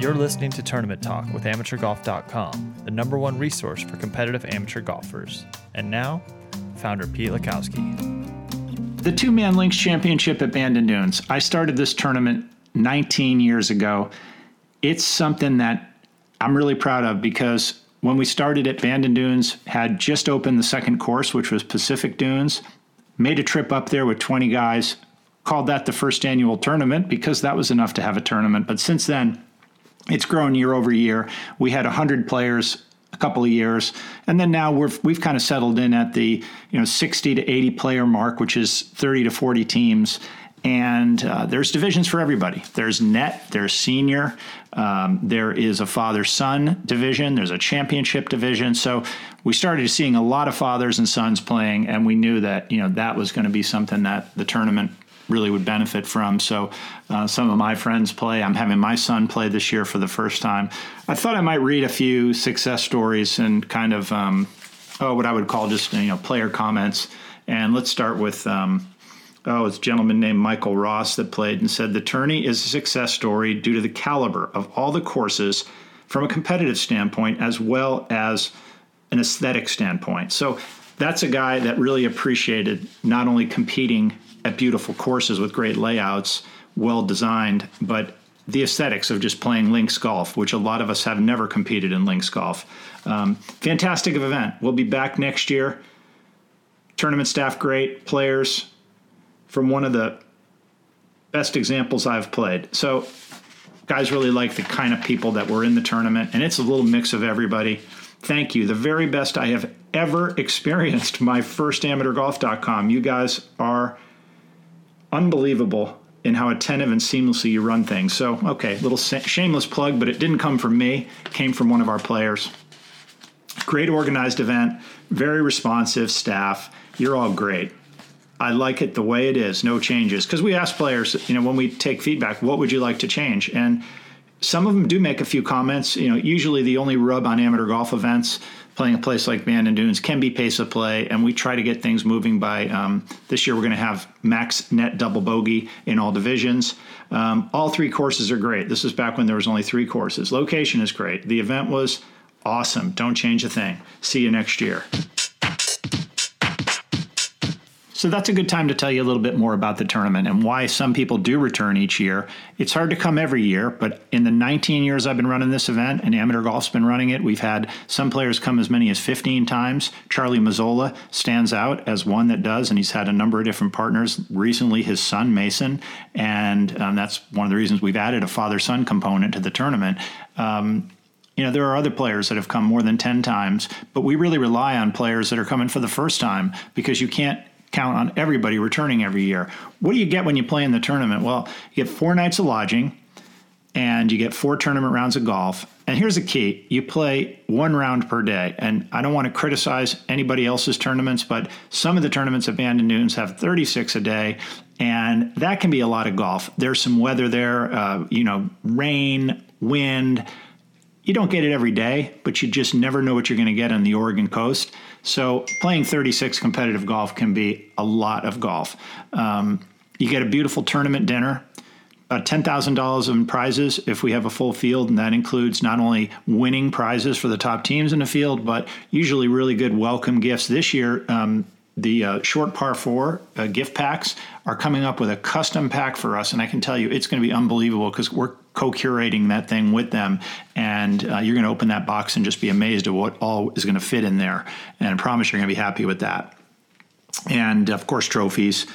You're listening to Tournament Talk with AmateurGolf.com, the number one resource for competitive amateur golfers. And now, founder Pete Wlodkowski. The two man links championship at Bandon Dunes. I started this tournament 19 years ago. It's something that I'm really proud of because when we started at Bandon Dunes, had just opened the second course, which was Pacific Dunes, made a trip up there with 20 guys, called that the first annual tournament because that was enough to have a tournament. But since then, it's grown year over year. We had 100 players a couple of years, and then now we're we've kind of settled in at the you know 60 to 80 player mark, which is 30 to 40 teams. And uh, there's divisions for everybody. There's net, there's senior, um, there is a father son division, there's a championship division. So we started seeing a lot of fathers and sons playing, and we knew that you know that was going to be something that the tournament really would benefit from. So, uh, some of my friends play. I'm having my son play this year for the first time. I thought I might read a few success stories and kind of, um, oh, what I would call just you know player comments. And let's start with. Um, oh, it's a gentleman named Michael Ross that played and said the tourney is a success story due to the caliber of all the courses from a competitive standpoint as well as an aesthetic standpoint. So that's a guy that really appreciated not only competing at beautiful courses with great layouts, well designed, but the aesthetics of just playing links golf, which a lot of us have never competed in links golf. Um, fantastic event. We'll be back next year. Tournament staff great, players from one of the best examples I've played. So, guys really like the kind of people that were in the tournament, and it's a little mix of everybody. Thank you. The very best I have ever experienced. My first amateurgolf.com. You guys are unbelievable in how attentive and seamlessly you run things. So, okay, little shameless plug, but it didn't come from me, it came from one of our players. Great organized event, very responsive staff. You're all great. I like it the way it is, no changes. Because we ask players, you know, when we take feedback, what would you like to change? And some of them do make a few comments. You know, usually the only rub on amateur golf events, playing a place like Bandon Dunes, can be pace of play, and we try to get things moving by. Um, this year, we're going to have max net double bogey in all divisions. Um, all three courses are great. This is back when there was only three courses. Location is great. The event was awesome. Don't change a thing. See you next year. So that's a good time to tell you a little bit more about the tournament and why some people do return each year. It's hard to come every year, but in the 19 years I've been running this event and Amateur Golf's been running it, we've had some players come as many as 15 times. Charlie Mazzola stands out as one that does, and he's had a number of different partners. Recently, his son, Mason, and um, that's one of the reasons we've added a father son component to the tournament. Um, you know, there are other players that have come more than 10 times, but we really rely on players that are coming for the first time because you can't count on everybody returning every year. What do you get when you play in the tournament? Well, you get four nights of lodging and you get four tournament rounds of golf. And here's the key you play one round per day. And I don't want to criticize anybody else's tournaments, but some of the tournaments at Bandon Dunes have 36 a day. And that can be a lot of golf. There's some weather there, uh, you know, rain, wind. You don't get it every day, but you just never know what you're going to get on the Oregon coast. So playing 36 competitive golf can be a lot of golf. Um, you get a beautiful tournament dinner. Uh, $10,000 in prizes if we have a full field, and that includes not only winning prizes for the top teams in the field, but usually really good welcome gifts. This year, um, the uh, short par four uh, gift packs are coming up with a custom pack for us, and I can tell you it's going to be unbelievable because we're co-curating that thing with them. And uh, you're going to open that box and just be amazed at what all is going to fit in there. And I promise you're going to be happy with that. And of course trophies.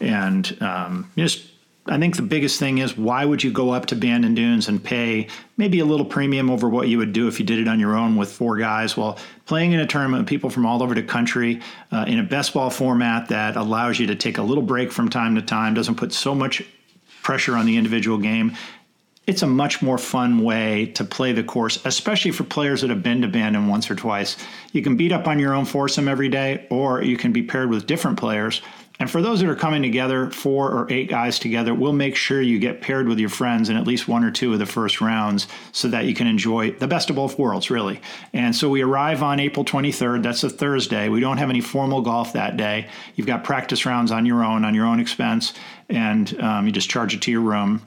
And um, just I think the biggest thing is why would you go up to Bandon Dunes and pay maybe a little premium over what you would do if you did it on your own with four guys? Well, playing in a tournament with people from all over the country uh, in a best ball format that allows you to take a little break from time to time, doesn't put so much pressure on the individual game it's a much more fun way to play the course, especially for players that have been to Bandon once or twice. You can beat up on your own foursome every day, or you can be paired with different players. And for those that are coming together, four or eight guys together, we'll make sure you get paired with your friends in at least one or two of the first rounds so that you can enjoy the best of both worlds, really. And so we arrive on April 23rd. That's a Thursday. We don't have any formal golf that day. You've got practice rounds on your own, on your own expense, and um, you just charge it to your room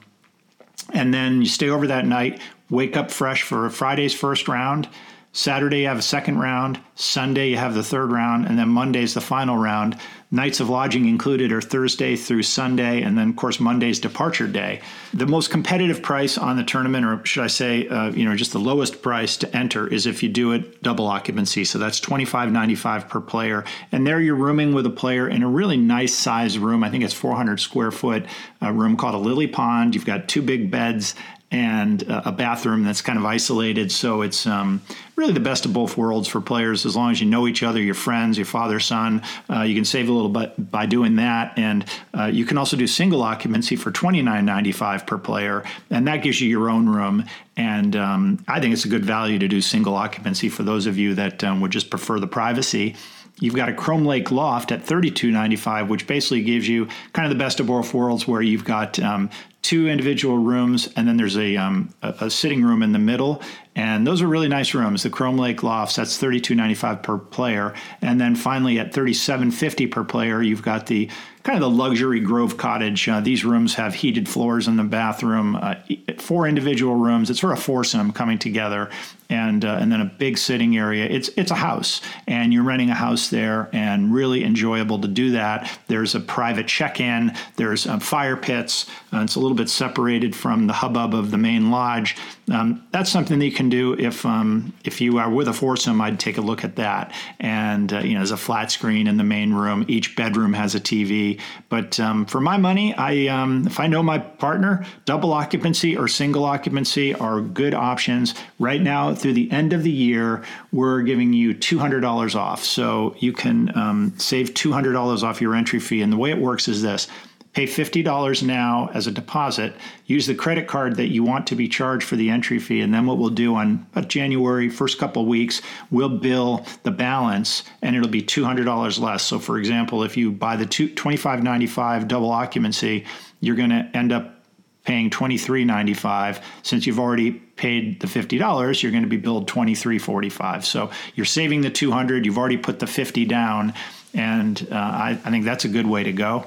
and then you stay over that night. wake up fresh for Friday's first round. Saturday, you have a second round. Sunday, you have the third round. And then Monday's the final round. Nights of lodging included are Thursday through Sunday. And then, of course, Monday's departure day. The most competitive price on the tournament, or should I say, uh, you know, just the lowest price to enter is if you do it double occupancy. So that's twenty five ninety five per player. And there you're rooming with a player in a really nice size room. I think it's 400 square foot uh, room called a Lily Pond. You've got two big beds and uh, a bathroom that's kind of isolated. So it's um, really the best of both worlds for players as long as you know each other, your friends, your father, son. Uh, you can save a little bit by doing that. And uh, you can also do single occupancy for twenty nine ninety five per player, and that gives you your own room. And um, I think it's a good value to do single occupancy for those of you that um, would just prefer the privacy. You've got a Chrome Lake loft at $32.95, which basically gives you kind of the best of both worlds, where you've got um, two individual rooms, and then there's a, um, a, a, sitting room in the middle. And those are really nice rooms. The Chrome Lake lofts, that's $32.95 per player. And then finally at $37.50 per player, you've got the kind of the luxury Grove Cottage. Uh, these rooms have heated floors in the bathroom, uh, four individual rooms. It's sort of foursome coming together, and uh, and then a big sitting area. It's it's a house, and you're renting a house there, and really enjoyable to do that. There's a private check-in. There's um, fire pits. It's a little bit separated from the hubbub of the main lodge. Um, that's something that you can do if um, if you are with a foursome. I'd take a look at that, and uh, you know, there's a flat screen in the main room. Each bedroom has a TV but um, for my money, I um, if I know my partner, double occupancy or single occupancy are good options. Right now, through the end of the year, we're giving you two hundred dollars off, so you can um, save two hundred dollars off your entry fee. And the way it works is this: Pay $50 now as a deposit. Use the credit card that you want to be charged for the entry fee. And then what we'll do on January, first couple weeks, we'll bill the balance and it'll be $200 less. So, for example, if you buy the $25.95 double occupancy, you're going to end up paying $23.95 since you've already paid the $50 you're going to be billed $23.45 so you're saving the 200 you've already put the 50 down and uh, I, I think that's a good way to go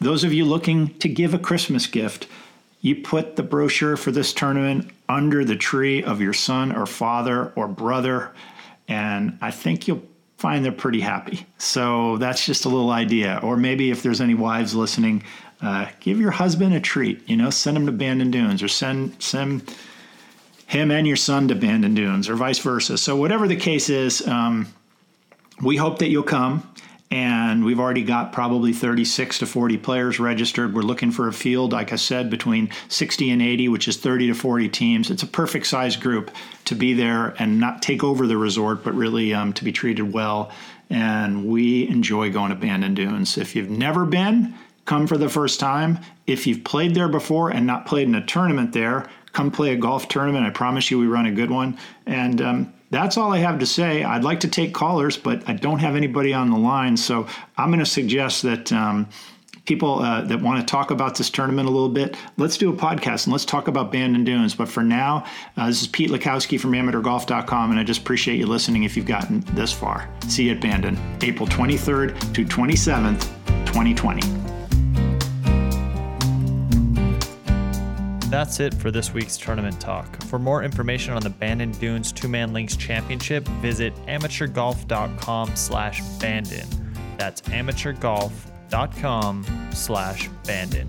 those of you looking to give a Christmas gift, you put the brochure for this tournament under the tree of your son or father or brother, and I think you'll find they're pretty happy. So that's just a little idea. Or maybe if there's any wives listening, uh, give your husband a treat. You know, send him to Bandon Dunes or send send him and your son to Bandon Dunes or vice versa. So whatever the case is, um, we hope that you'll come and we've already got probably 36 to 40 players registered. We're looking for a field, like I said, between 60 and 80, which is 30 to 40 teams. It's a perfect size group to be there and not take over the resort, but really um, to be treated well. And we enjoy going to Bandon Dunes. If you've never been, come for the first time. If you've played there before and not played in a tournament there, come play a golf tournament. I promise you, we run a good one. And um, that's all I have to say. I'd like to take callers, but I don't have anybody on the line. So I'm going to suggest that um, people uh, that want to talk about this tournament a little bit, let's do a podcast and let's talk about Bandon Dunes. But for now, uh, this is Pete Wlodkowski from AmateurGolf.com, and I just appreciate you listening if you've gotten this far. See you at Bandon, April 23rd to 27th, 2020. That's it for this week's tournament talk. For more information on the Bandon Dunes Two Man Links Championship, visit amateurgolf.com slash Bandon. That's amateurgolf.com slash Bandon.